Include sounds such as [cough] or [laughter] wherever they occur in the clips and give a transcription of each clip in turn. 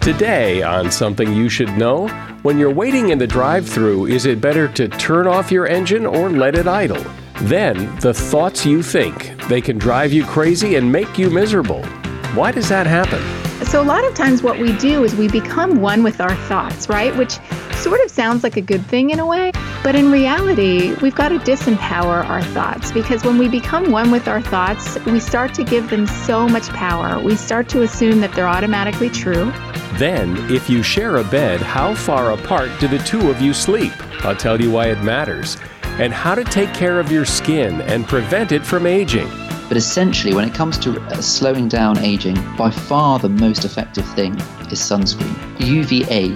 Today, on something you should know, when you're waiting in the drive through, is it better to turn off your engine or let it idle? Then, the thoughts you think. They can drive you crazy and make you miserable. Why does that happen? So, a lot of times, what we do is we become one with our thoughts, right? Which sort of sounds like a good thing in a way. But in reality, we've got to disempower our thoughts because when we become one with our thoughts, we start to give them so much power. We start to assume that they're automatically true. Then, if you share a bed, how far apart do the two of you sleep? I'll tell you why it matters and how to take care of your skin and prevent it from aging. But essentially, when it comes to uh, slowing down aging, by far the most effective thing is sunscreen. UVA,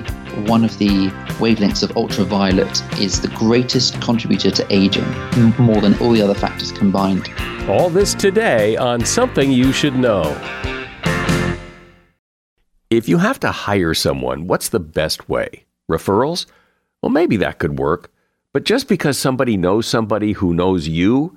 one of the wavelengths of ultraviolet, is the greatest contributor to aging, more than all the other factors combined. All this today on Something You Should Know. If you have to hire someone, what's the best way? Referrals? Well, maybe that could work. But just because somebody knows somebody who knows you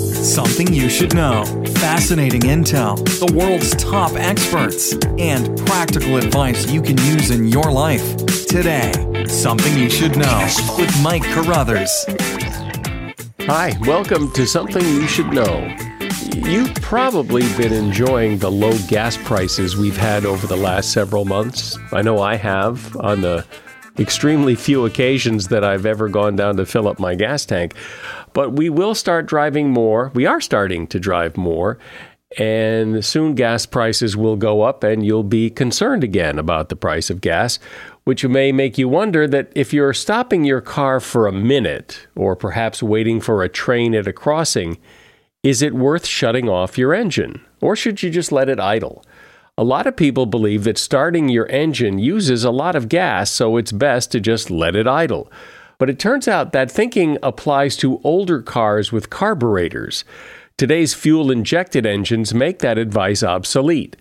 Something you should know. Fascinating intel, the world's top experts, and practical advice you can use in your life. Today, Something You Should Know with Mike Carruthers. Hi, welcome to Something You Should Know. You've probably been enjoying the low gas prices we've had over the last several months. I know I have on the extremely few occasions that I've ever gone down to fill up my gas tank. But we will start driving more. We are starting to drive more. And soon gas prices will go up, and you'll be concerned again about the price of gas, which may make you wonder that if you're stopping your car for a minute, or perhaps waiting for a train at a crossing, is it worth shutting off your engine? Or should you just let it idle? A lot of people believe that starting your engine uses a lot of gas, so it's best to just let it idle. But it turns out that thinking applies to older cars with carburetors. Today's fuel injected engines make that advice obsolete.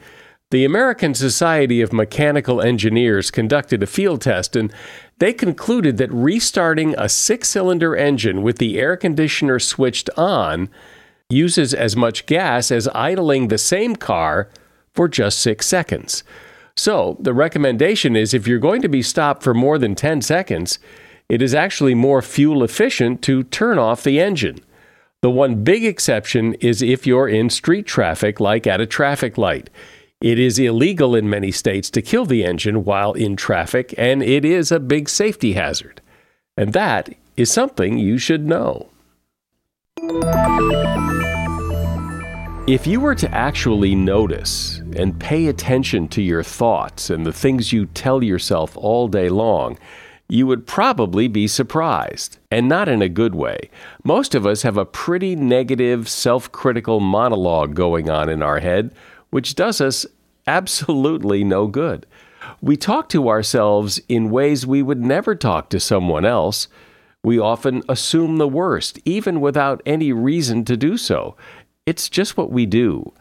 The American Society of Mechanical Engineers conducted a field test and they concluded that restarting a six cylinder engine with the air conditioner switched on uses as much gas as idling the same car for just six seconds. So, the recommendation is if you're going to be stopped for more than 10 seconds, it is actually more fuel efficient to turn off the engine. The one big exception is if you're in street traffic, like at a traffic light. It is illegal in many states to kill the engine while in traffic, and it is a big safety hazard. And that is something you should know. If you were to actually notice and pay attention to your thoughts and the things you tell yourself all day long, you would probably be surprised, and not in a good way. Most of us have a pretty negative, self critical monologue going on in our head, which does us absolutely no good. We talk to ourselves in ways we would never talk to someone else. We often assume the worst, even without any reason to do so. It's just what we do.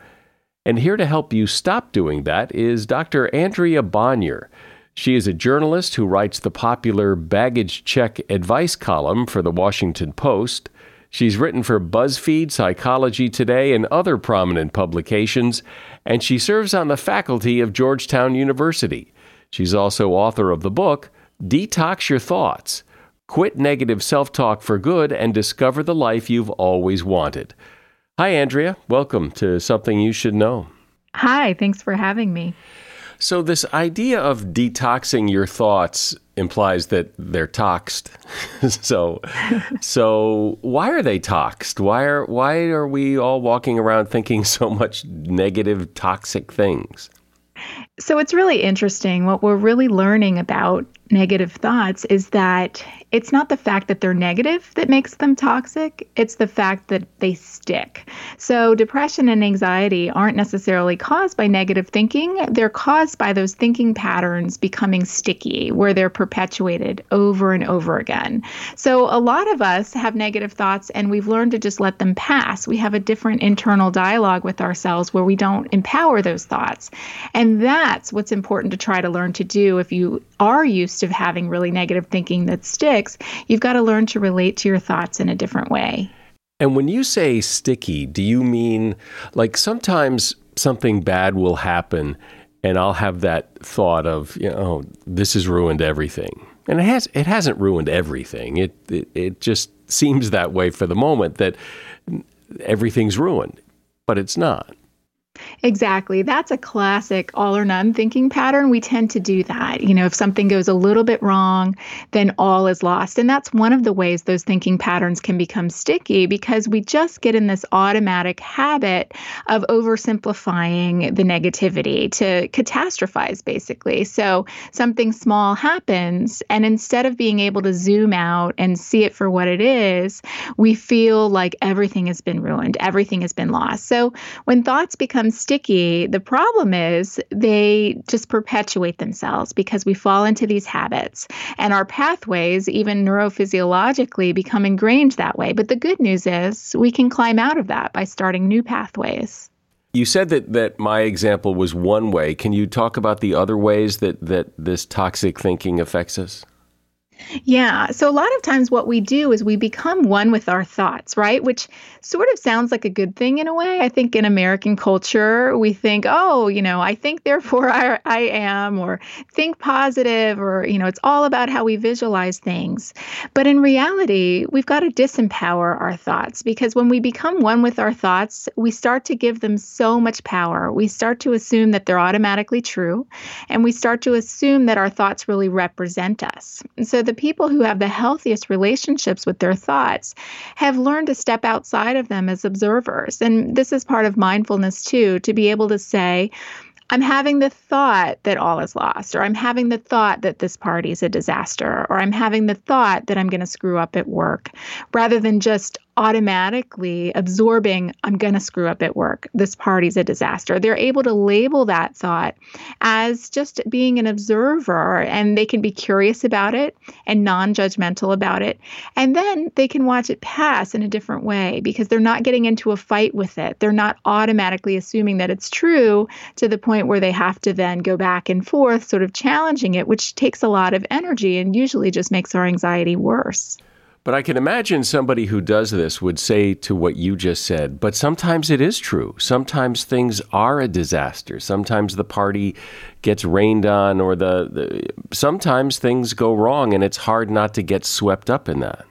And here to help you stop doing that is Dr. Andrea Bonior. She is a journalist who writes the popular Baggage Check advice column for the Washington Post. She's written for BuzzFeed, Psychology Today, and other prominent publications, and she serves on the faculty of Georgetown University. She's also author of the book Detox Your Thoughts Quit Negative Self Talk for Good and Discover the Life You've Always Wanted. Hi, Andrea. Welcome to Something You Should Know. Hi, thanks for having me. So, this idea of detoxing your thoughts implies that they're toxed. [laughs] so, so why are they toxed? Why are why are we all walking around thinking so much negative, toxic things? So it's really interesting. What we're really learning about negative thoughts is that it's not the fact that they're negative that makes them toxic, it's the fact that they stick. So, depression and anxiety aren't necessarily caused by negative thinking, they're caused by those thinking patterns becoming sticky, where they're perpetuated over and over again. So, a lot of us have negative thoughts and we've learned to just let them pass. We have a different internal dialogue with ourselves where we don't empower those thoughts. And that's what's important to try to learn to do if you are used to having really negative thinking that sticks, you've got to learn to relate to your thoughts in a different way. And when you say sticky, do you mean like sometimes something bad will happen and I'll have that thought of, you know, oh, this has ruined everything. And it has it hasn't ruined everything. It it, it just seems that way for the moment that everything's ruined, but it's not. Exactly. That's a classic all or none thinking pattern. We tend to do that. You know, if something goes a little bit wrong, then all is lost. And that's one of the ways those thinking patterns can become sticky because we just get in this automatic habit of oversimplifying the negativity to catastrophize, basically. So something small happens, and instead of being able to zoom out and see it for what it is, we feel like everything has been ruined, everything has been lost. So when thoughts become sticky, the problem is they just perpetuate themselves because we fall into these habits and our pathways, even neurophysiologically, become ingrained that way. But the good news is we can climb out of that by starting new pathways. You said that, that my example was one way. Can you talk about the other ways that, that this toxic thinking affects us? Yeah. So a lot of times what we do is we become one with our thoughts, right? Which sort of sounds like a good thing in a way. I think in American culture, we think, oh, you know, I think, therefore [laughs] I, I am, or think positive, or, you know, it's all about how we visualize things. But in reality, we've got to disempower our thoughts because when we become one with our thoughts, we start to give them so much power. We start to assume that they're automatically true, and we start to assume that our thoughts really represent us. So the people who have the healthiest relationships with their thoughts have learned to step outside of them as observers. And this is part of mindfulness, too, to be able to say, I'm having the thought that all is lost, or I'm having the thought that this party is a disaster, or I'm having the thought that I'm going to screw up at work, rather than just automatically absorbing, I'm going to screw up at work. This party's a disaster. They're able to label that thought as just being an observer, and they can be curious about it and non judgmental about it. And then they can watch it pass in a different way because they're not getting into a fight with it. They're not automatically assuming that it's true to the point where they have to then go back and forth, sort of challenging it, which takes a lot of energy and usually just makes our anxiety worse. But I can imagine somebody who does this would say to what you just said, but sometimes it is true. Sometimes things are a disaster. Sometimes the party gets rained on, or the, the sometimes things go wrong, and it's hard not to get swept up in that.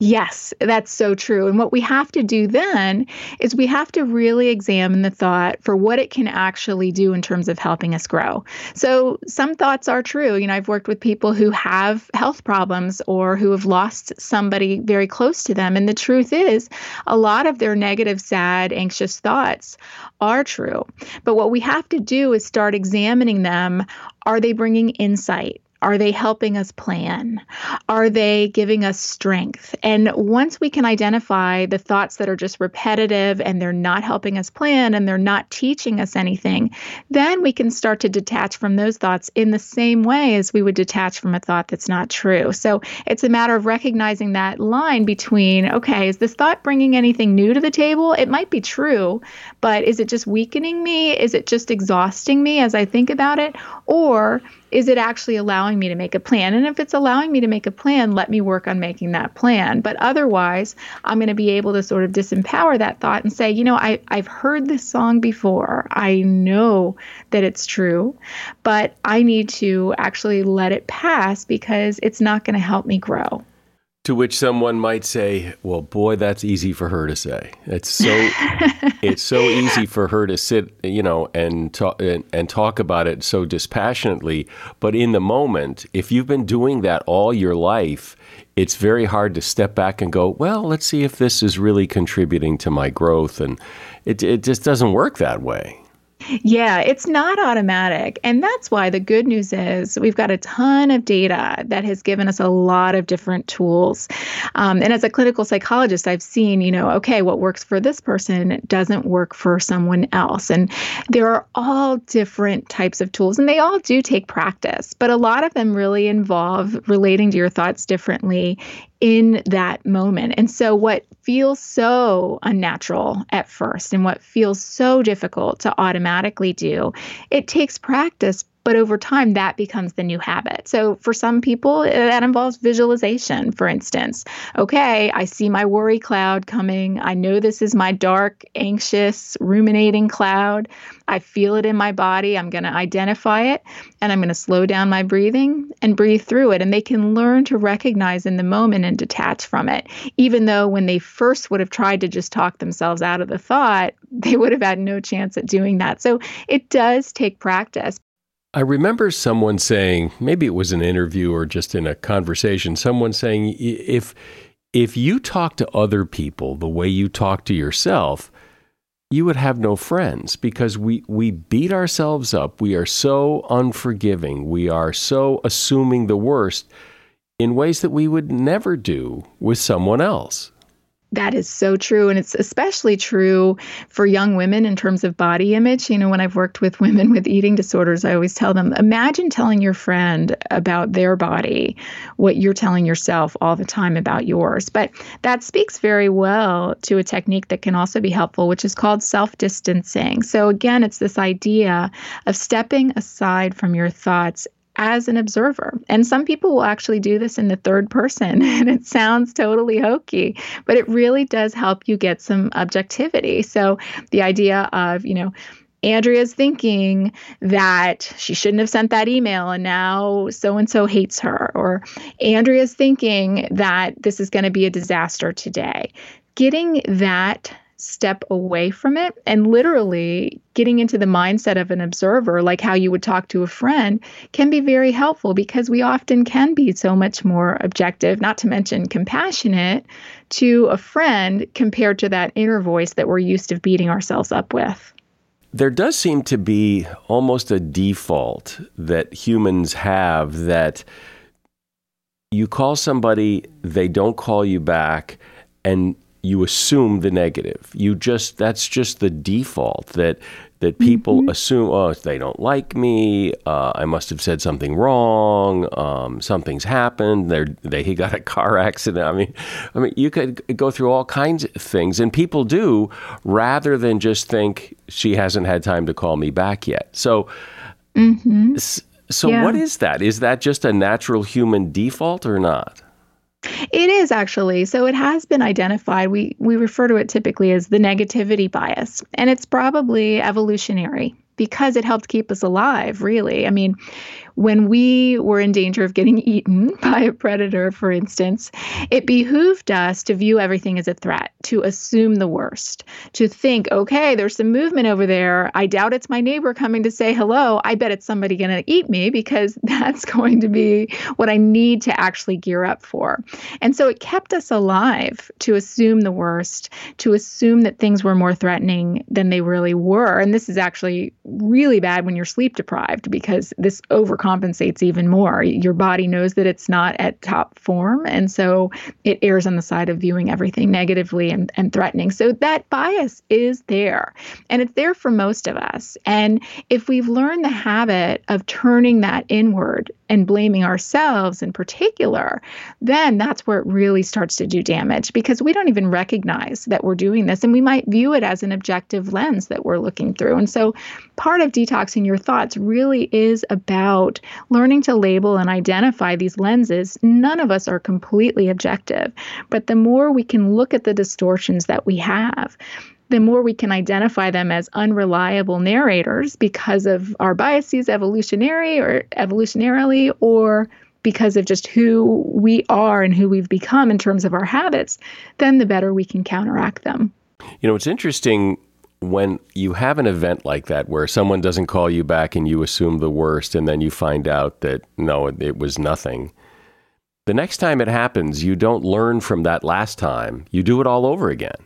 Yes, that's so true. And what we have to do then is we have to really examine the thought for what it can actually do in terms of helping us grow. So, some thoughts are true. You know, I've worked with people who have health problems or who have lost somebody very close to them. And the truth is, a lot of their negative, sad, anxious thoughts are true. But what we have to do is start examining them. Are they bringing insight? Are they helping us plan? Are they giving us strength? And once we can identify the thoughts that are just repetitive and they're not helping us plan and they're not teaching us anything, then we can start to detach from those thoughts in the same way as we would detach from a thought that's not true. So it's a matter of recognizing that line between, okay, is this thought bringing anything new to the table? It might be true, but is it just weakening me? Is it just exhausting me as I think about it? Or is it actually allowing me to make a plan? And if it's allowing me to make a plan, let me work on making that plan. But otherwise, I'm going to be able to sort of disempower that thought and say, you know, I, I've heard this song before. I know that it's true, but I need to actually let it pass because it's not going to help me grow. To which someone might say, "Well, boy, that's easy for her to say. It's so [laughs] it's so easy for her to sit, you know, and talk and, and, talk about it so dispassionately, but in the moment, if you've been doing that all your life, it's very hard to step back and go, "Well, let's see if this is really contributing to my growth." And it it just doesn't work that way. Yeah, it's not automatic. And that's why the good news is we've got a ton of data that has given us a lot of different tools. Um, and as a clinical psychologist, I've seen, you know, okay, what works for this person doesn't work for someone else. And there are all different types of tools, and they all do take practice, but a lot of them really involve relating to your thoughts differently in that moment. And so, what feels so unnatural at first and what feels so difficult to automatically do, it takes practice, but over time, that becomes the new habit. So, for some people, uh, that involves visualization, for instance. Okay, I see my worry cloud coming. I know this is my dark, anxious, ruminating cloud. I feel it in my body. I'm going to identify it and I'm going to slow down my breathing and breathe through it. And they can learn to recognize in the moment and detach from it. Even though when they first would have tried to just talk themselves out of the thought, [laughs] they would have had no chance at doing that. So, it does take practice. I remember someone saying, maybe it was an interview or just in a conversation, someone saying, if if you talk to other people the way you talk to yourself, you would have no friends because we, we beat ourselves up. We are so unforgiving. We are so assuming the worst in ways that we would never do with someone else. That is so true. And it's especially true for young women in terms of body image. You know, when I've worked with women with eating disorders, I always tell them imagine telling your friend about their body what you're telling yourself all the time about yours. But that speaks very well to a technique that can also be helpful, which is called self distancing. So, again, it's this idea of stepping aside from your thoughts as an observer. And some people will actually do this in the third person, [laughs] and it sounds totally hokey, but it really does help you get some objectivity. So the idea of, you know, Andrea's thinking that she shouldn't have sent that email and now so and so hates her, or Andrea's thinking that this is going to be a disaster today. Getting that step away from it and literally getting into the mindset of an observer, like how you would talk to a friend, can be very helpful because we often can be so much more objective, not to mention compassionate to a friend compared to that inner voice that we're used to beating ourselves up with. There does seem to be almost a default that humans have that you call somebody, they don't call you back, and you assume the negative. You just that's just the default that that people mm-hmm. assume. Oh, they don't like me. Uh, I must have said something wrong. Um, something's happened. They they he got a car accident. I mean, I mean, you could go through all kinds of things, and people do rather than just think she hasn't had time to call me back yet. So. Mm-hmm. So, yeah. what is that? Is that just a natural human default or not? It is actually. So it has been identified. We we refer to it typically as the negativity bias, and it's probably evolutionary because it helped keep us alive, really. I mean, when we were in danger of getting eaten [laughs] by a predator, for instance, it behooved us to view everything as a threat, to assume the worst, to think, okay, there's some movement over there. I doubt it's my neighbor coming to say hello. I bet it's somebody going to eat me because [laughs] that's going to be what I need to actually gear up for. And so it kept us alive to assume the worst, to assume that things were more threatening than they really were. And this is actually really bad when you're sleep deprived because this overcome overcompensates even more. Your body knows that it's not at top form. And so it errs on the side of viewing everything negatively and, and threatening. So that bias is there. And it's there for most of us. And if we've learned the habit of turning that inward and blaming ourselves in particular, then that's where it really starts to do damage because we don't even recognize that we're doing this. And we might view it as an objective lens that we're looking through. And so part of detoxing your thoughts really is about learning to label and identify these lenses. None of us are completely objective, but the more we can look at the distortions that we have, the more we can identify them as unreliable narrators because of our biases evolutionary or evolutionarily or because of just who we are and who we've become in terms of our habits, then the better we can counteract them. You know, it's interesting when you have an event like that where someone doesn't call you back and you assume the worst and then you find out that no, it was nothing. The next time it happens, you don't learn from that last time. You do it all over again.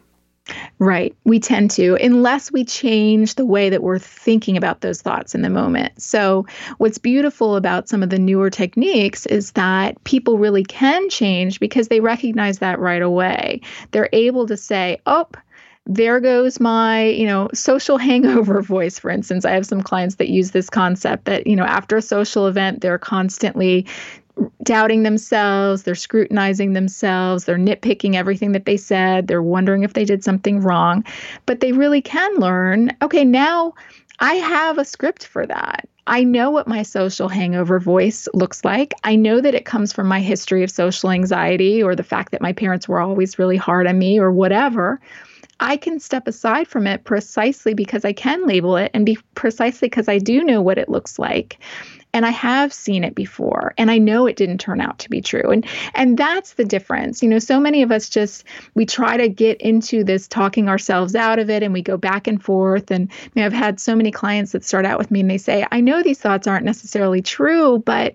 Right. We tend to, unless we change the way that we're thinking about those thoughts in the moment. So, what's beautiful about some of the newer techniques is that people really can change because they recognize that right away. They're able to say, oh, there goes my you know social [laughs] hangover voice for instance i have some clients that use this concept that you know after a social event they're constantly doubting themselves, they're scrutinizing themselves, they're nitpicking everything that they said, they're wondering if they did something wrong. But they really can learn okay, now I have a script for that. I know what my social hangover voice looks like. I know that it comes from my history of social anxiety or the fact that my parents were always really hard on me or whatever. I can step aside from it precisely because I can label it and be precisely because I do know what it looks like and I have seen it before and I know it didn't turn out to be true. And and that's the difference. You know, so many of us just we try to get into this talking ourselves out of it and we go back and forth and you know, I've had so many clients that start out with me and they say, "I know these thoughts aren't necessarily true, but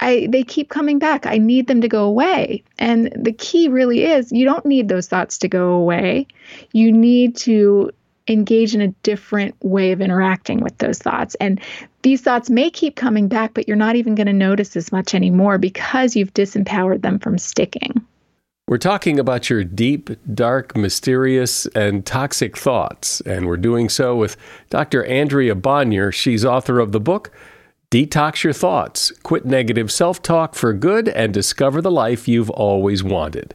I, they keep coming back. I need them to go away. And the key really is you don't need those thoughts to go away. You need to engage in a different way of interacting with those thoughts. And these thoughts may keep coming back, but you're not even going to notice as much anymore because you've disempowered them from sticking. We're talking about your deep, dark, mysterious, and toxic thoughts. And we're doing so with Dr. Andrea Bonior. She's author of the book, Detox Your Thoughts Quit Negative Self Talk for Good and Discover the Life You've Always Wanted.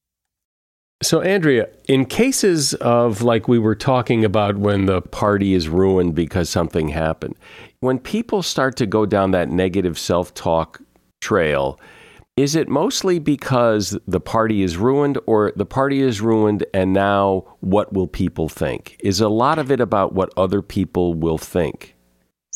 So, Andrea, in cases of like we were talking about when the party is ruined because something happened, when people start to go down that negative self talk trail, is it mostly because the party is ruined or the party is ruined and now what will people think? Is a lot of it about what other people will think?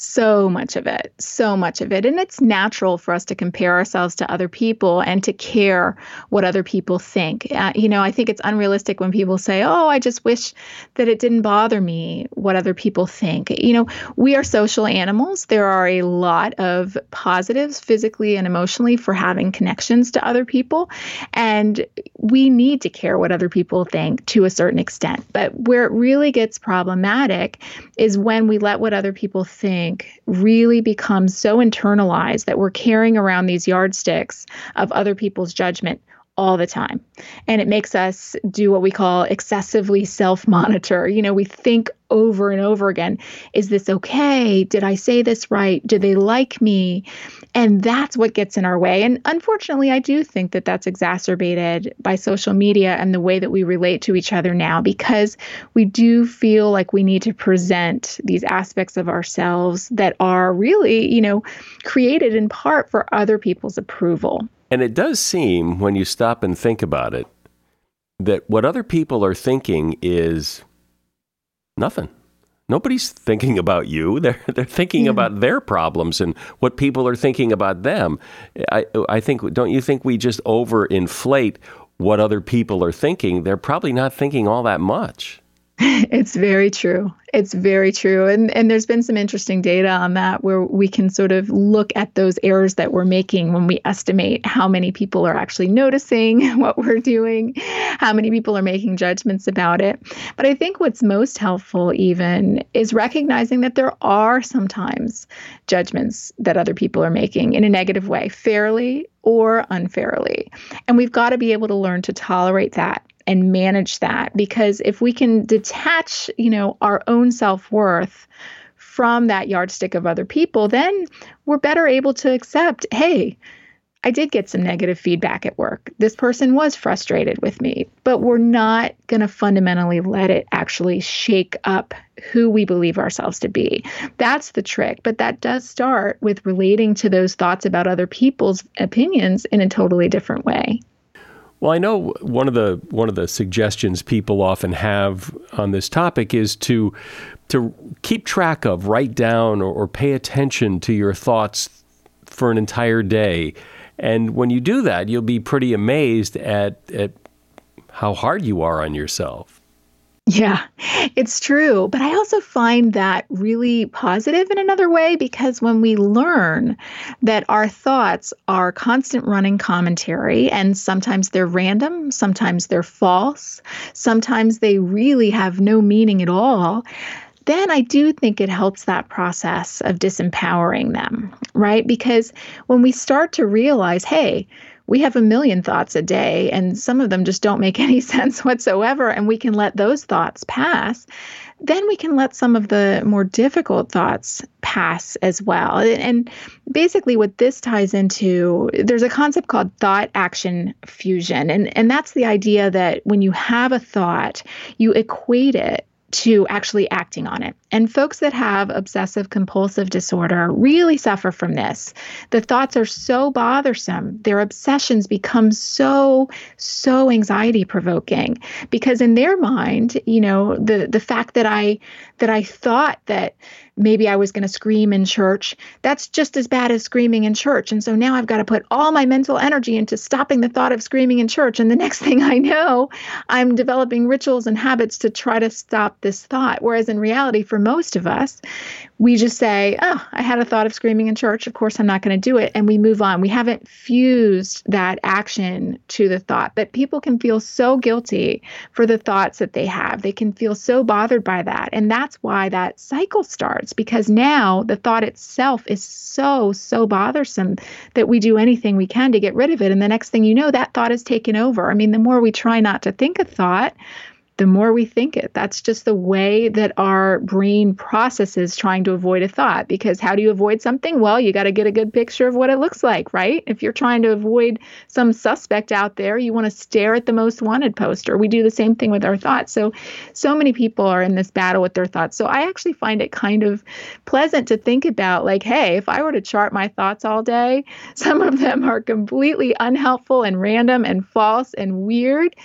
So much of it, so much of it. And it's natural for us to compare ourselves to other people and to care what other people think. Uh, you know, I think it's unrealistic when people say, oh, I just wish that it didn't bother me what other people think. You know, we are social animals. There are a lot of positives physically and emotionally for having connections to other people. And we need to care what other people think to a certain extent. But where it really gets problematic is when we let what other people think think, really becomes so internalized that we're carrying around these yardsticks of other people's judgment all the time. And it makes us do what we call excessively self monitor. You know, we think over and over again is this okay? Did I say this right? Do they like me? And that's what gets in our way. And unfortunately, I do think that that's exacerbated by social media and the way that we relate to each other now because we do feel like we need to present these aspects of ourselves that are really, you know, created in part for other people's approval. And it does seem, when you stop and think about it, that what other people are thinking is nothing. Nobody's thinking about you. [laughs] They're they're thinking yeah. about their problems and what people are thinking about them. I I think don't you think we just overinflate what other people are thinking? They're probably not thinking all that much. It's very true. It's very true. And and there's been some interesting data on that where we can sort of look at those errors that we're making when we estimate how many people are actually noticing [laughs] what we're doing, how many people are making judgments about it. But I think what's most helpful even is recognizing that there are sometimes judgments that other people are making in a negative way, fairly or unfairly. And we've got to be able to learn to tolerate that and manage that because if we can detach, you know, our own self-worth from that yardstick of other people, then we're better able to accept, hey, I did get some negative feedback at work. This person was frustrated with me, but we're not going to fundamentally let it actually shake up who we believe ourselves to be. That's the trick. But that does start with relating to those thoughts about other people's opinions in a totally different way. Well, I know one of the one of the suggestions people often have on this topic is to to keep track of, write down, or, or pay attention to your thoughts for an entire day. And when you do that, you'll be pretty amazed at, at how hard you are on yourself. Yeah, it's true. But I also find that really positive in another way because when we learn that our thoughts are constant running commentary and sometimes they're random, sometimes they're false, sometimes they really have no meaning at all, then I do think it helps that process of disempowering them, right? Because when we start to realize, hey, we have a million thoughts a day, and some of them just don't make [laughs] any sense whatsoever, and we can let those thoughts pass. Then we can let some of the more difficult thoughts pass as well. And basically, what this ties into, there's a concept called thought action fusion. And, and that's the idea that when you have a thought, you equate it to actually acting on it. And folks that have obsessive compulsive disorder really suffer from this. The thoughts are so bothersome, their obsessions become so so anxiety provoking because in their mind, you know, the the fact that I that I thought that maybe I was going to scream in church. That's just as bad as screaming in church. And so now I've got to put all my mental energy into stopping the thought of screaming in church. And the [laughs] next thing I know, I'm developing rituals and habits to try to stop this thought. Whereas in reality, for most of us, we just say, Oh, I had a thought of screaming in church. Of course, I'm not going to do it. And we move on. We haven't fused that action to the thought But people can feel so guilty for the thoughts that they have. They can feel so bothered by that. And that's why that cycle starts because now the thought itself is so, so bothersome that we do anything we can to get rid of it. And the next thing you know, that thought is taken over. I mean, the more we try not to think a thought, the more we think it. That's just the way that our brain processes trying to avoid a thought. Because how do you avoid something? Well, you got to get a good picture of what it looks like, right? If you're trying to avoid some suspect out there, you want to stare at the most wanted poster. We do the same thing with our thoughts. So, so many people are in this battle with their thoughts. So, I actually find it kind of pleasant to think about like, hey, if I were to chart my thoughts all day, [laughs] some of them are completely unhelpful and random and false and weird.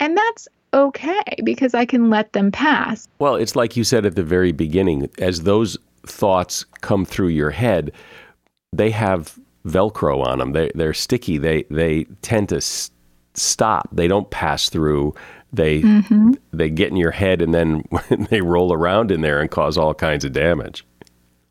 And that's okay because I can let them pass. Well, it's like you said at the very beginning as those thoughts come through your head, they have Velcro on them. They, they're sticky. They, they tend to s- stop. They don't pass through. They, mm-hmm. they get in your head and then [laughs] they roll around in there and cause all kinds of damage.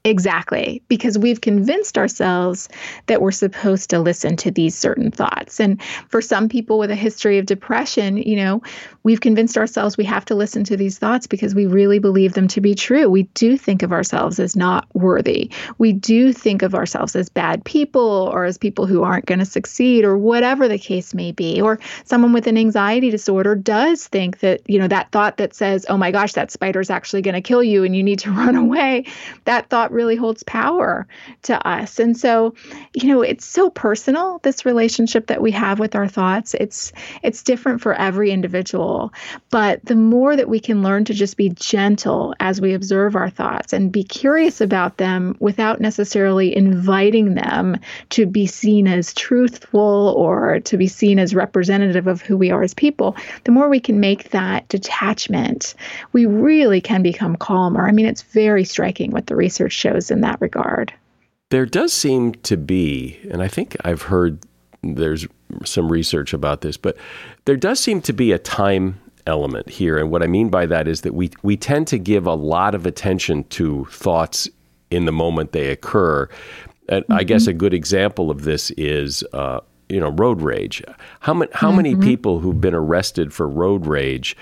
Exactly, because we've convinced ourselves that we're supposed to listen to these certain thoughts. And for some people with a history of depression, you know, we've convinced ourselves we have to listen to these thoughts because we really believe them to be true. We do think of ourselves as not worthy. We do think of ourselves as bad people or as people who aren't going to succeed or whatever the case may be. Or someone with an anxiety disorder does think that, you know, that thought that says, oh my gosh, that spider's actually going to kill you and you need to [laughs] run away, that thought really holds power to us. And so, you know, it's so personal this relationship that we have with our thoughts. It's it's different for every individual, but the more that we can learn to just be gentle as we observe our thoughts and be curious about them without necessarily inviting them to be seen as truthful or to be seen as representative of who we are as people, the more we can make that detachment, we really can become calmer. I mean, it's very striking what the research shows in that regard. There does seem to be, and I think I've heard there's some research about this, but there does seem to be a time element here. And what I mean by that is that we, we tend to give a lot of attention to thoughts in the moment they occur. And mm-hmm. I guess a good example of this is, uh, you know, road rage. How, ma- how mm-hmm. many people who've been arrested for road rage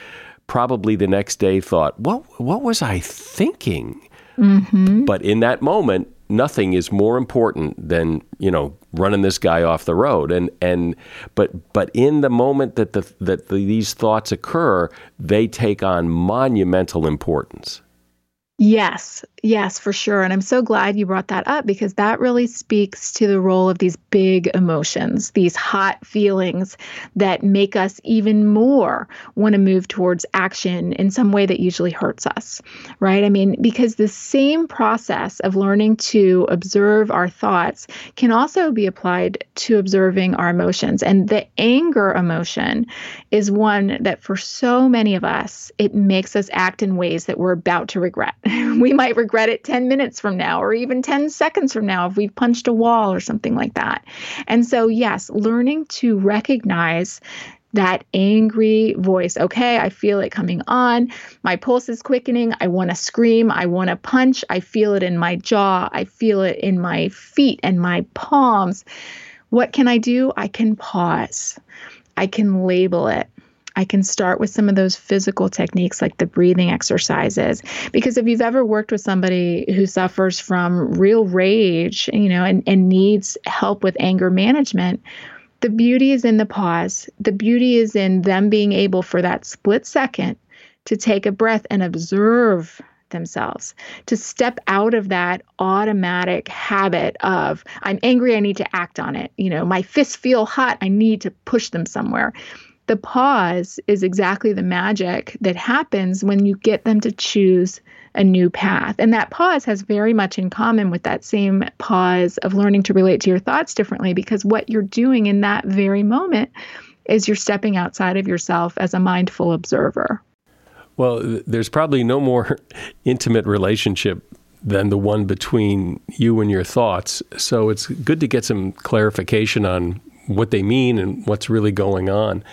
probably the next day thought, what, what was I thinking? Mm-hmm. But in that moment, nothing is more important than you know running this guy off the road and and but but in the moment that the that the, these thoughts occur they take on monumental importance Yes, yes, for sure. And I'm so glad you brought that up because that really speaks to the role of these big emotions, these hot feelings that make us even more want to move towards action in some way that usually hurts us, right? I mean, because the same process of learning to observe our thoughts can also be applied to observing our emotions. And the anger emotion is one that for so many of us, it makes us act in ways that we're about to regret. [laughs] [laughs] we might regret it 10 minutes from now or even 10 seconds from now if we've punched a wall or something like that. And so, yes, learning to recognize that angry voice. Okay, I feel it coming on. My pulse is quickening. I want to scream. I want to punch. I feel it in my jaw. I feel it in my feet and my palms. What can I do? I can pause. I can label it. I can start with some of those physical techniques like the breathing exercises. Because if you've ever worked with somebody who suffers from real rage, you know, and, and needs help with anger management, the beauty is in the pause. The beauty is in them being able for that split second to take a breath and observe themselves, to step out of that automatic habit of, I'm angry, I need to act on it. You know, my fists feel hot, I need to push them somewhere the pause is exactly the magic that happens when you get them to choose a new path. And that pause has very much in common with that same pause of learning to relate to your thoughts differently because what you're doing in that very moment is you're stepping outside of yourself as a mindful observer. Well, there's probably no more [laughs] intimate relationship than the one between you and your thoughts. So it's good to get some clarification on what they mean and what's really going on.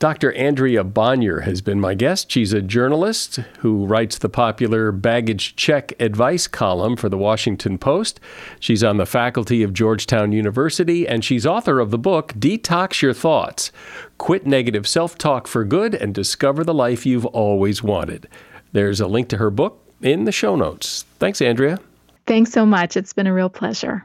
Dr. Andrea Bonior has been my guest. She's a journalist who writes the popular Baggage Check advice column for the Washington Post. She's on the faculty of Georgetown University, and she's author of the book Detox Your Thoughts Quit Negative Self Talk for Good and Discover the Life You've Always Wanted. There's a link to her book in the show notes. Thanks, Andrea. Thanks so much. It's been a real pleasure.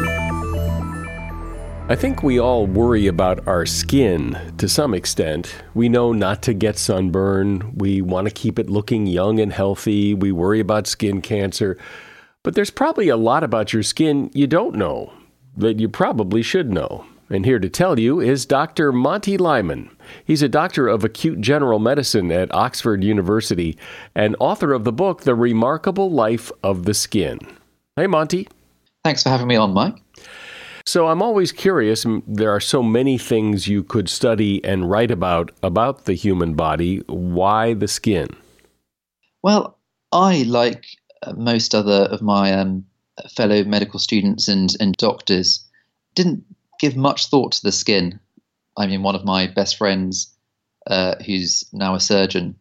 I think we all worry about our skin to some extent. We know not to get sunburn. We want to keep it looking young and healthy. We worry about skin cancer. But there's probably a lot about your skin you don't know that you probably should know. And here to tell you is Dr. Monty Lyman. He's a doctor of acute general medicine at Oxford University and author of the book The Remarkable Life of the Skin. Hey, Monty. Thanks for having me on, Mike. So I'm always curious. There are so many things you could study and write about about the human body. Why the skin? Well, I, like most other of my um, fellow medical students and, and doctors, didn't give much thought to the skin. I mean, one of my best friends, uh, who's now a surgeon,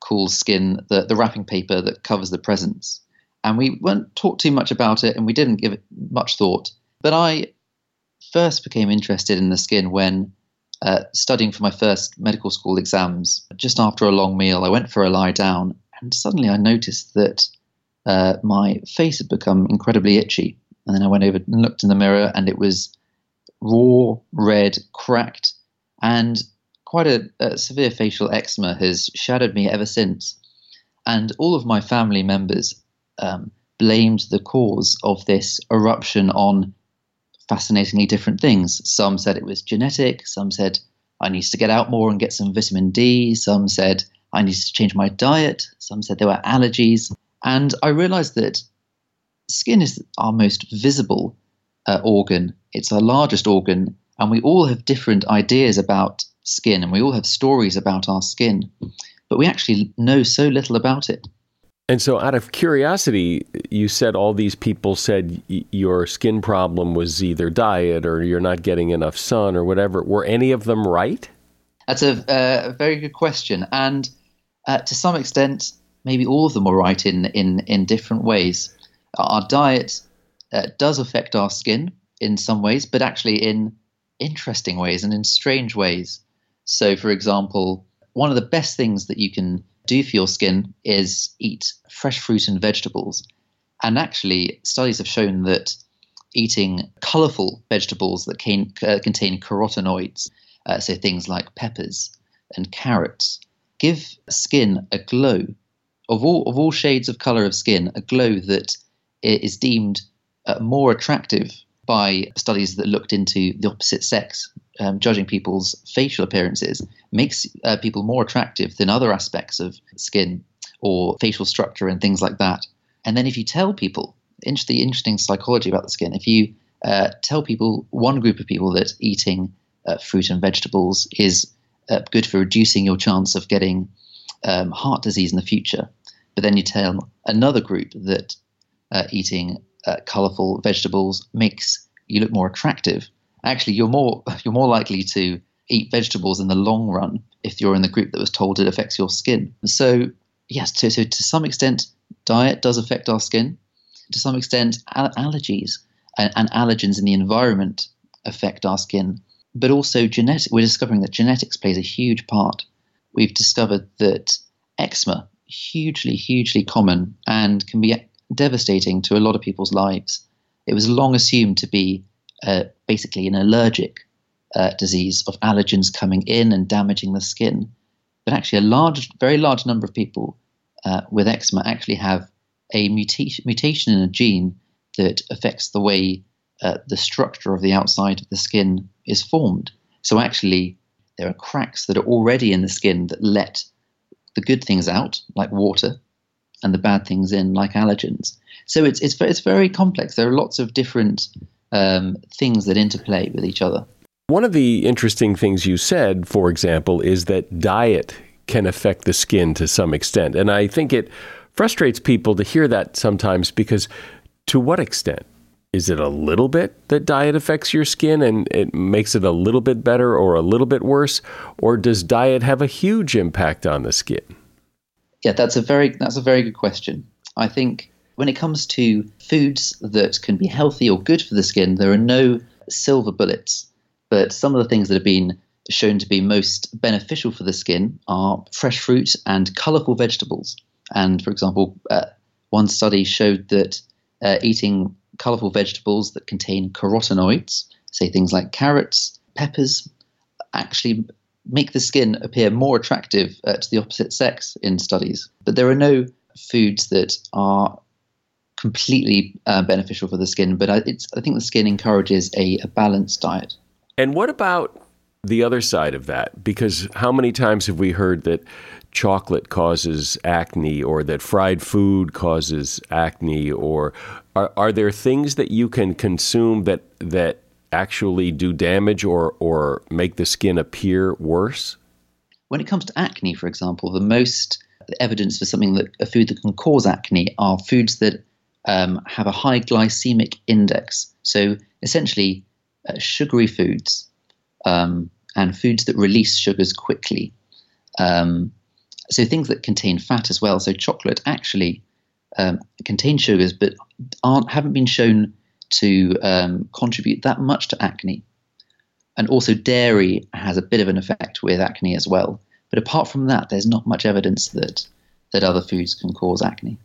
calls skin the, the wrapping paper that covers the presents. And we weren't taught too much about it and we didn't give it much thought. But I first became interested in the skin when uh, studying for my first medical school exams. Just after a long meal, I went for a lie down and suddenly I noticed that uh, my face had become incredibly itchy. And then I went over and looked in the mirror and it was raw, red, cracked, and quite a, a severe facial eczema has shadowed me ever since. And all of my family members um, blamed the cause of this eruption on fascinatingly different things. Some said it was genetic, some said I need to get out more and get some vitamin D, some said I need to change my diet, some said there were allergies. And I realized that skin is our most visible uh, organ, it's our largest organ, and we all have different ideas about skin and we all have stories about our skin, but we actually know so little about it. And so, out of curiosity, you said all these people said y- your skin problem was either diet or you're not getting enough sun or whatever. Were any of them right? That's a, uh, a very good question. And uh, to some extent, maybe all of them were right in, in, in different ways. Our diet uh, does affect our skin in some ways, but actually in interesting ways and in strange ways. So, for example, one of the best things that you can do for your skin is eat fresh fruit and vegetables. And actually, studies have shown that eating colorful vegetables that can, uh, contain carotenoids, uh, so things like peppers and carrots, give skin a glow of all of all shades of color of skin, a glow that is deemed uh, more attractive by studies that looked into the opposite sex, um, judging people's facial appearances, makes uh, people more attractive than other aspects of skin or facial structure and things like that. And then if you tell people, interesting, interesting psychology about the skin, if you uh, tell people, one group of people that eating uh, fruit and vegetables is uh, good for reducing your chance of getting um, heart disease in the future, but then you tell another group that uh, eating uh, colorful vegetables makes you look more attractive. Actually, you're more [laughs] you're more likely to eat vegetables in the long run if you're in the group that was told it affects your skin. So yes, to, to, to some extent, diet does affect our skin. To some extent, al- allergies and, and allergens in the environment affect our skin. But also genetic. We're discovering that genetics plays a huge part. We've discovered that eczema hugely, hugely common and can be devastating to a lot of people's lives. It was long assumed to be uh, basically an allergic uh, disease of allergens coming in and damaging the skin. But actually, a large, very large number of people uh, with eczema actually have a mutation, in a gene that affects the way uh, the structure of the outside of the skin is formed. So actually, there are cracks that are already in the skin that let the good things out, like water, and the bad things in, like allergens. So it's it's it's very complex. There are lots of different um, things that interplay with each other. One of the interesting things you said, for example, is that diet can affect the skin to some extent, and I think it frustrates people to hear that sometimes because to what extent? Is it a little bit that diet affects your skin and it makes it a little bit better or a little bit worse? Or does diet have a huge impact on the skin? Yeah, that's a very that's a very good question. I think when it comes to foods that can be healthy or good for the skin, there are no silver bullets. But some of the things that have been shown to be most beneficial for the skin are fresh fruit and colorful vegetables. And for example, uh, one study showed that uh, eating colorful vegetables that contain carotenoids, say things like carrots, peppers, actually make the skin appear more attractive uh, to the opposite sex in studies. But there are no foods that are completely uh, beneficial for the skin, but I, I, think the skin encourages a, a, balanced diet. And what about the other side of that? Because how many times have we heard that chocolate causes acne or that fried food causes acne or are, are there things that you can consume that that actually do damage or or make the skin appear worse? When it comes to acne, for example, the most evidence for something that a food that can cause acne are foods that um, have a high glycemic index. So essentially, uh, sugary foods um, and foods that release sugars quickly. Um, so things that contain fat as well. So chocolate actually um, contains sugars, but aren't haven't been shown to um, contribute that much to acne. And also dairy has a bit of an effect with acne as well. But apart from that, there's not much evidence that that other foods can cause acne.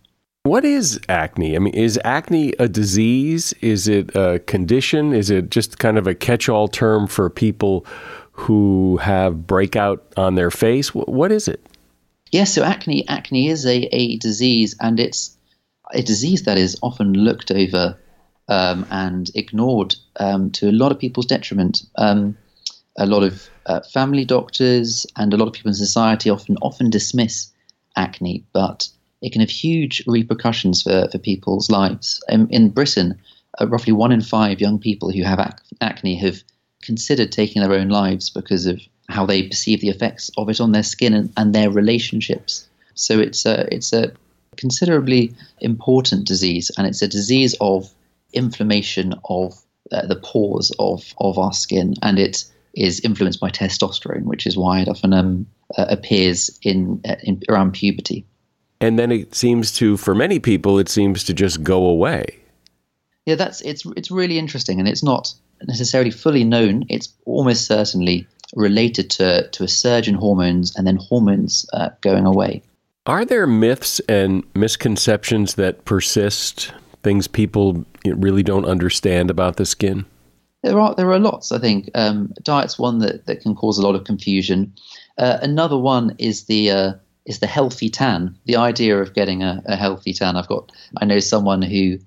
What is acne? I mean, is acne a disease? Is it a condition? Is it just kind of a catch-all term for people who have breakout on their face? What is it? Yes, so acne acne is a, a disease, and it's a disease that is often looked over um, and ignored um, to a lot of people's detriment. Um, a lot of uh, family doctors and a lot of people in society often often dismiss acne, but it can have huge repercussions for, for people's lives. In, in Britain, uh, roughly one in five young people who have ac- acne have considered taking their own lives because of how they perceive the effects of it on their skin and, and their relationships. So it's a, it's a considerably important disease, and it's a disease of inflammation of uh, the pores of, of our skin, and it is influenced by testosterone, which is why it often um, uh, appears in, uh, in around puberty. And then it seems to, for many people, it seems to just go away. Yeah, that's it's it's really interesting, and it's not necessarily fully known. It's almost certainly related to, to a surge in hormones and then hormones uh, going away. Are there myths and misconceptions that persist? Things people really don't understand about the skin? There are there are lots. I think um, diet's one that, that can cause a lot of confusion. Uh, another one is the uh, is the healthy tan. The idea of getting a, a healthy tan. I've got I know someone who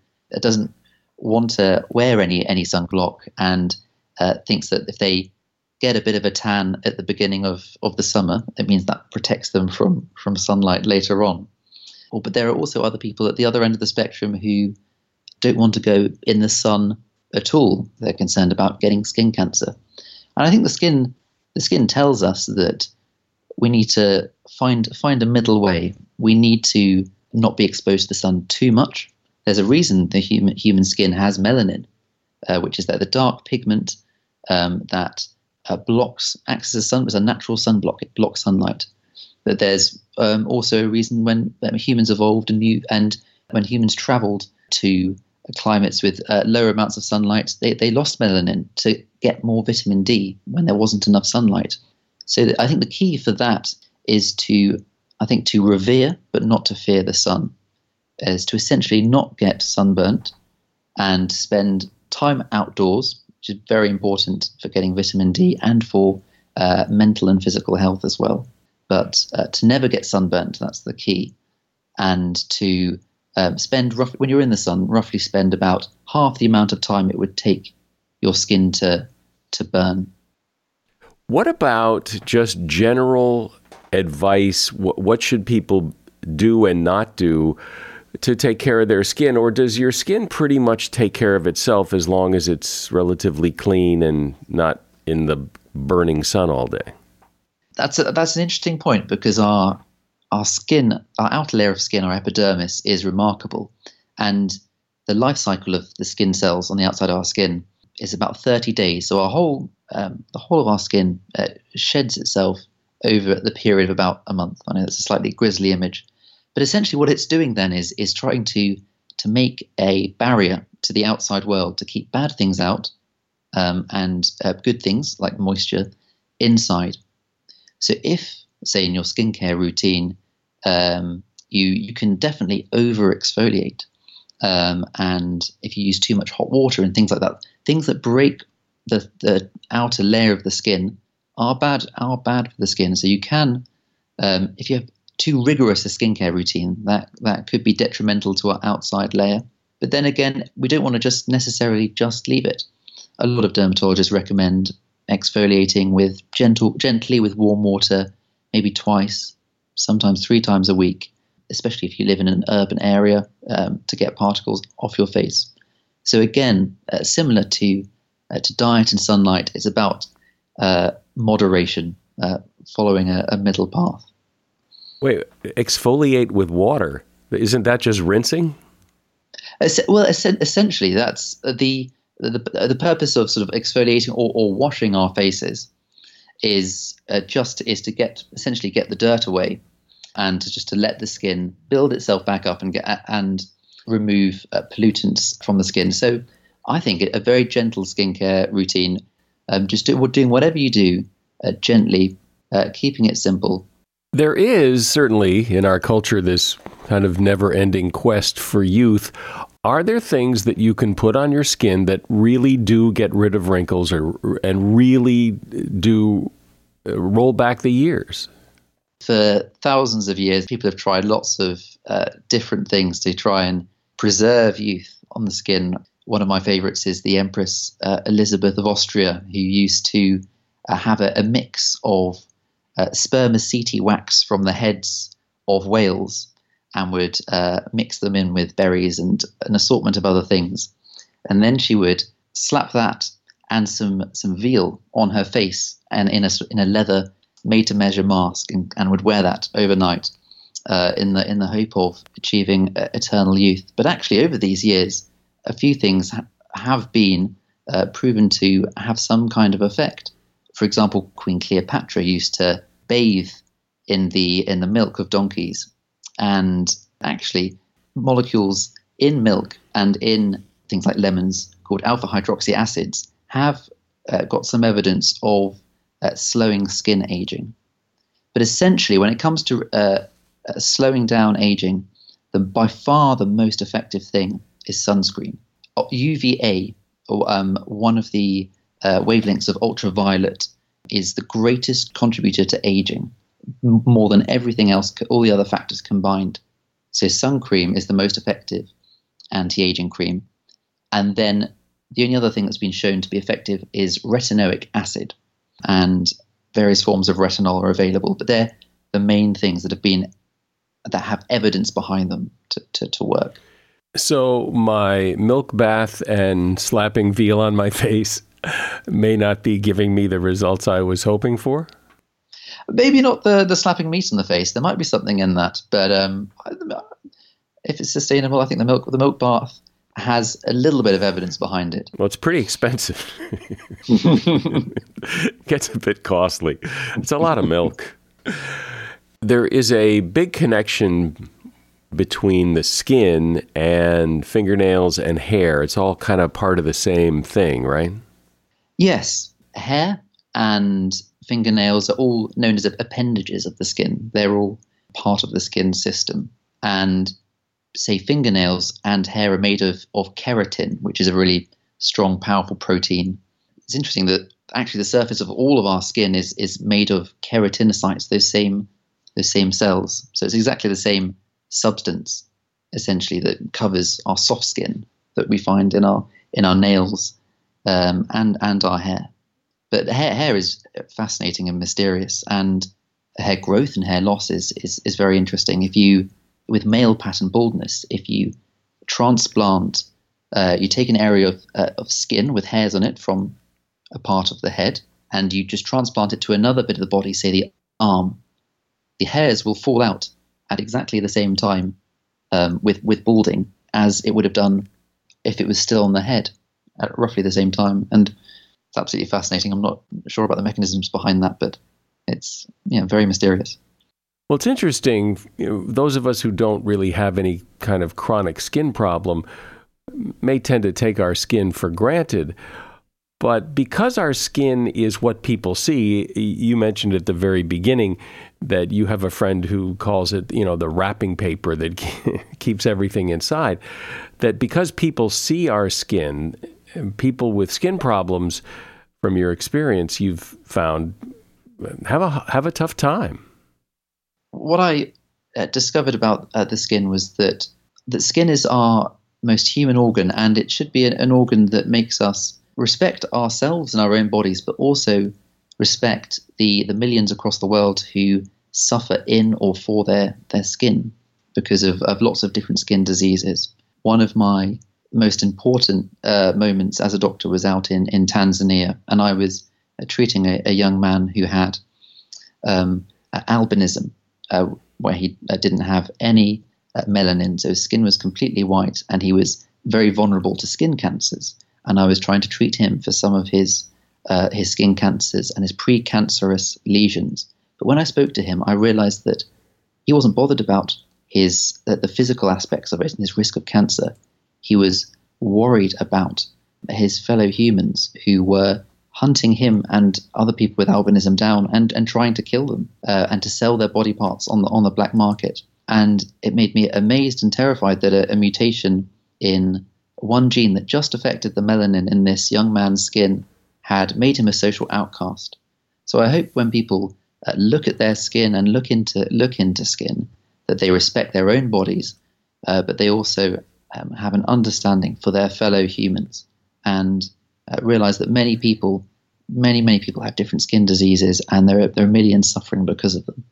doesn't want to wear any any sunblock and uh, thinks that if they get a bit of a tan at the beginning of, of the summer. It means that protects them from, from sunlight later on. Or, but there are also other people at the other end of the spectrum who don't want to go in the sun at all. They're concerned about getting skin cancer. And I think the skin the skin tells us that we need to find find a middle way. We need to not be exposed to the sun too much. There's a reason the human human skin has melanin, uh, which is that the dark pigment um, that uh, blocks acts as a sun as a natural sunblock. It blocks sunlight. But there's um, also a reason when um, humans evolved and and when humans travelled to climates with uh, lower amounts of sunlight, they, they lost melanin to get more vitamin D when there wasn't enough sunlight. So I think the key for that is to, I think, to revere but not to fear the sun, is to essentially not get sunburnt and spend time outdoors which is very important for getting vitamin D and for uh, mental and physical health as well. But uh, to never get sunburnt, that's the key. And to um, spend, roughly, when you're in the sun, roughly spend about half the amount of time it would take your skin to, to burn. What about just general advice? What, what should people do and not do to take care of their skin, or does your skin pretty much take care of itself as long as it's relatively clean and not in the burning sun all day? That's a, that's an interesting point because our our skin, our outer layer of skin, our epidermis, is remarkable, and the life cycle of the skin cells on the outside of our skin is about 30 days. So our whole um, the whole of our skin uh, sheds itself over the period of about a month. I know that's a slightly grisly image, but essentially, what it's doing then is is trying to to make a barrier to the outside world to keep bad things out um, and uh, good things like moisture inside. So, if say in your skincare routine, um, you you can definitely over exfoliate, um, and if you use too much hot water and things like that, things that break the the outer layer of the skin are bad are bad for the skin. So you can, um, if you have too rigorous a skincare routine, that, that could be detrimental to our outside layer. But then again, we don't want to just necessarily just leave it. A lot of dermatologists recommend exfoliating with gentle, gently with warm water, maybe twice, sometimes three times a week, especially if you live in an urban area, um, to get particles off your face. So again, uh, similar to uh, to diet and sunlight, it's about uh, moderation, uh, following a, a middle path. Wait, exfoliate with water? Isn't that just rinsing? Well, essentially, that's the the, the purpose of sort of exfoliating or, or washing our faces is uh, just is to get essentially get the dirt away and to just to let the skin build itself back up and get and remove uh, pollutants from the skin. So I think a very gentle skincare routine, um, just do, doing whatever you do uh, gently, uh, keeping it simple. There is certainly in our culture this kind of never ending quest for youth. Are there things that you can put on your skin that really do get rid of wrinkles or and really do uh, roll back the years? For thousands of years, people have tried lots of uh, different things to try and preserve youth on the skin. One of my favorites is the Empress uh, Elizabeth of Austria, who used to uh, have a, a, mix of uh, spermaceti wax from the heads of whales and would uh, mix them in with berries and an assortment of other things. And then she would slap that and some, some veal on her face and in a, in a leather made to measure mask and, and would wear that overnight uh, in the in the hope of achieving uh, eternal youth. But actually, over these years, a few things ha- have been uh, proven to have some kind of effect. For example, Queen Cleopatra used to bathe in the in the milk of donkeys, and actually, molecules in milk and in things like lemons called alpha hydroxy acids have uh, got some evidence of uh, slowing skin aging. But essentially, when it comes to uh, uh, slowing down aging, then by far the most effective thing is sunscreen. UVA, or um, one of the uh, wavelengths of ultraviolet, is the greatest contributor to aging, more than everything else, all the other factors combined. So sun cream is the most effective anti-aging cream, and then the only other thing that's been shown to be effective is retinoic acid, and various forms of retinol are available, but they're the main things that have been that have evidence behind them to, to, to work. So my milk bath and slapping veal on my [laughs] face may not be giving me the results I was hoping for. Maybe not the the slapping meat in the face. There might be something in that, but um, if it's sustainable, I think the milk the milk bath has a little bit of evidence behind it. Well, it's pretty expensive. [laughs] Gets a bit costly. It's a lot of milk there is a big connection between the skin and fingernails and hair. It's all kind of part of the same thing, right? Yes. Hair and fingernails are all known as appendages of the skin. They're all part of the skin system. And say fingernails and hair are made of, of keratin, which is a really strong, powerful protein. It's interesting that actually the surface of all of our skin is, is made of keratinocytes, those same the same cells. So it's exactly the same substance, essentially, that covers our soft skin that we find in our in our nails um, and and our hair. But hair hair is fascinating and mysterious, and hair growth and hair loss is, is is very interesting. If you with male pattern baldness, if you transplant, uh, you take an area of, uh, of skin with hairs on it from a part of the head, and you just transplant it to another bit of the body, say the arm, the hairs will fall out at exactly the same time um, with with balding as it would have done if it was still on the head at roughly the same time. And it's absolutely fascinating. I'm not sure about the mechanisms behind that, but it's you know, very mysterious. Well, it's interesting. You know, those of us who don't really have any kind of chronic skin problem may tend to take our skin for granted. But because our skin is what people see, you mentioned at the very beginning that you have a friend who calls it, you know, the wrapping paper that [laughs] keeps everything inside. That because people see our skin, people with skin problems, from your experience, you've found have a have a tough time. What I uh, discovered about uh, the skin was that the skin is our most human organ, and it should be an, an organ that makes us respect ourselves and our own bodies, but also respect the, the millions across the world who suffer in or for their, their skin because of, of lots of different skin diseases. One of my most important uh, moments as a doctor was out in, in Tanzania, and I was uh, treating a, a, young man who had um, albinism, uh, where he uh, didn't have any uh, melanin, so his skin was completely white, and he was very vulnerable to skin cancers. And I was trying to treat him for some of his uh, his skin cancers and his precancerous lesions. But when I spoke to him, I realized that he wasn't bothered about his the physical aspects of it and his risk of cancer. He was worried about his fellow humans who were hunting him and other people with albinism down and, and trying to kill them uh, and to sell their body parts on the on the black market. And it made me amazed and terrified that a, a mutation in one gene that just affected the melanin in this young man's skin had made him a social outcast. So I hope when people uh, look at their skin and look into look into skin, that they respect their own bodies, uh, but they also um, have an understanding for their fellow humans and uh, realize that many people, many many people have different skin diseases, and there are, there are millions suffering because of them.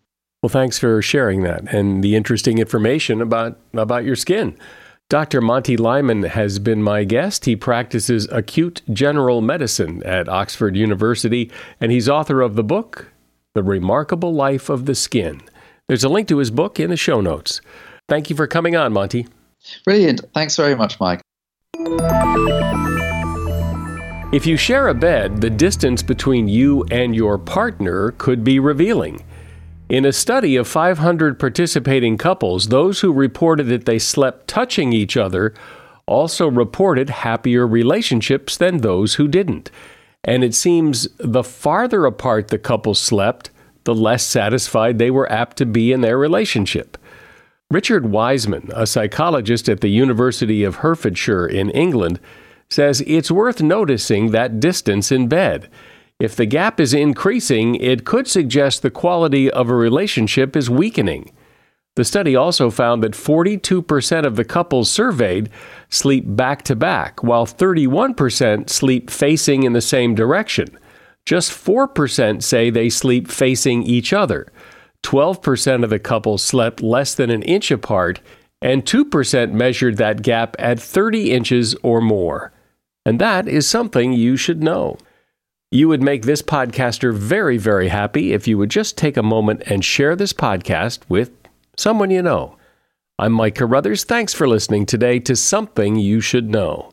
Well, thanks for sharing that and the interesting information about about your skin. Dr. Monty Lyman has been my guest. He practices acute general medicine at Oxford University, and he's author of the book, The Remarkable Life of the Skin. There's a link to his book in the show notes. Thank you for coming on, Monty. Brilliant. Thanks very much, Mike. If you share a bed, the distance between you and your partner could be revealing. In a study of 500 participating couples, those who reported that they slept touching each other also reported happier relationships than those who didn't. And it seems the farther apart the couple slept, the less satisfied they were apt to be in their relationship. Richard Wiseman, a psychologist at the University of Hertfordshire in England, says it's worth noticing that distance in bed. If the gap is increasing, it could suggest the quality of a relationship is weakening. The study also found that 42% of the couples surveyed sleep back to back, while 31% sleep facing in the same direction. Just 4% say they sleep facing each other. 12% of the couples slept less than an inch apart, and 2% measured that gap at 30 inches or more. And that is something you should know. You would make this podcaster very, very happy if you would just take a moment and share this podcast with someone you know. I'm Mike Carruthers. Thanks for listening today to Something You Should Know.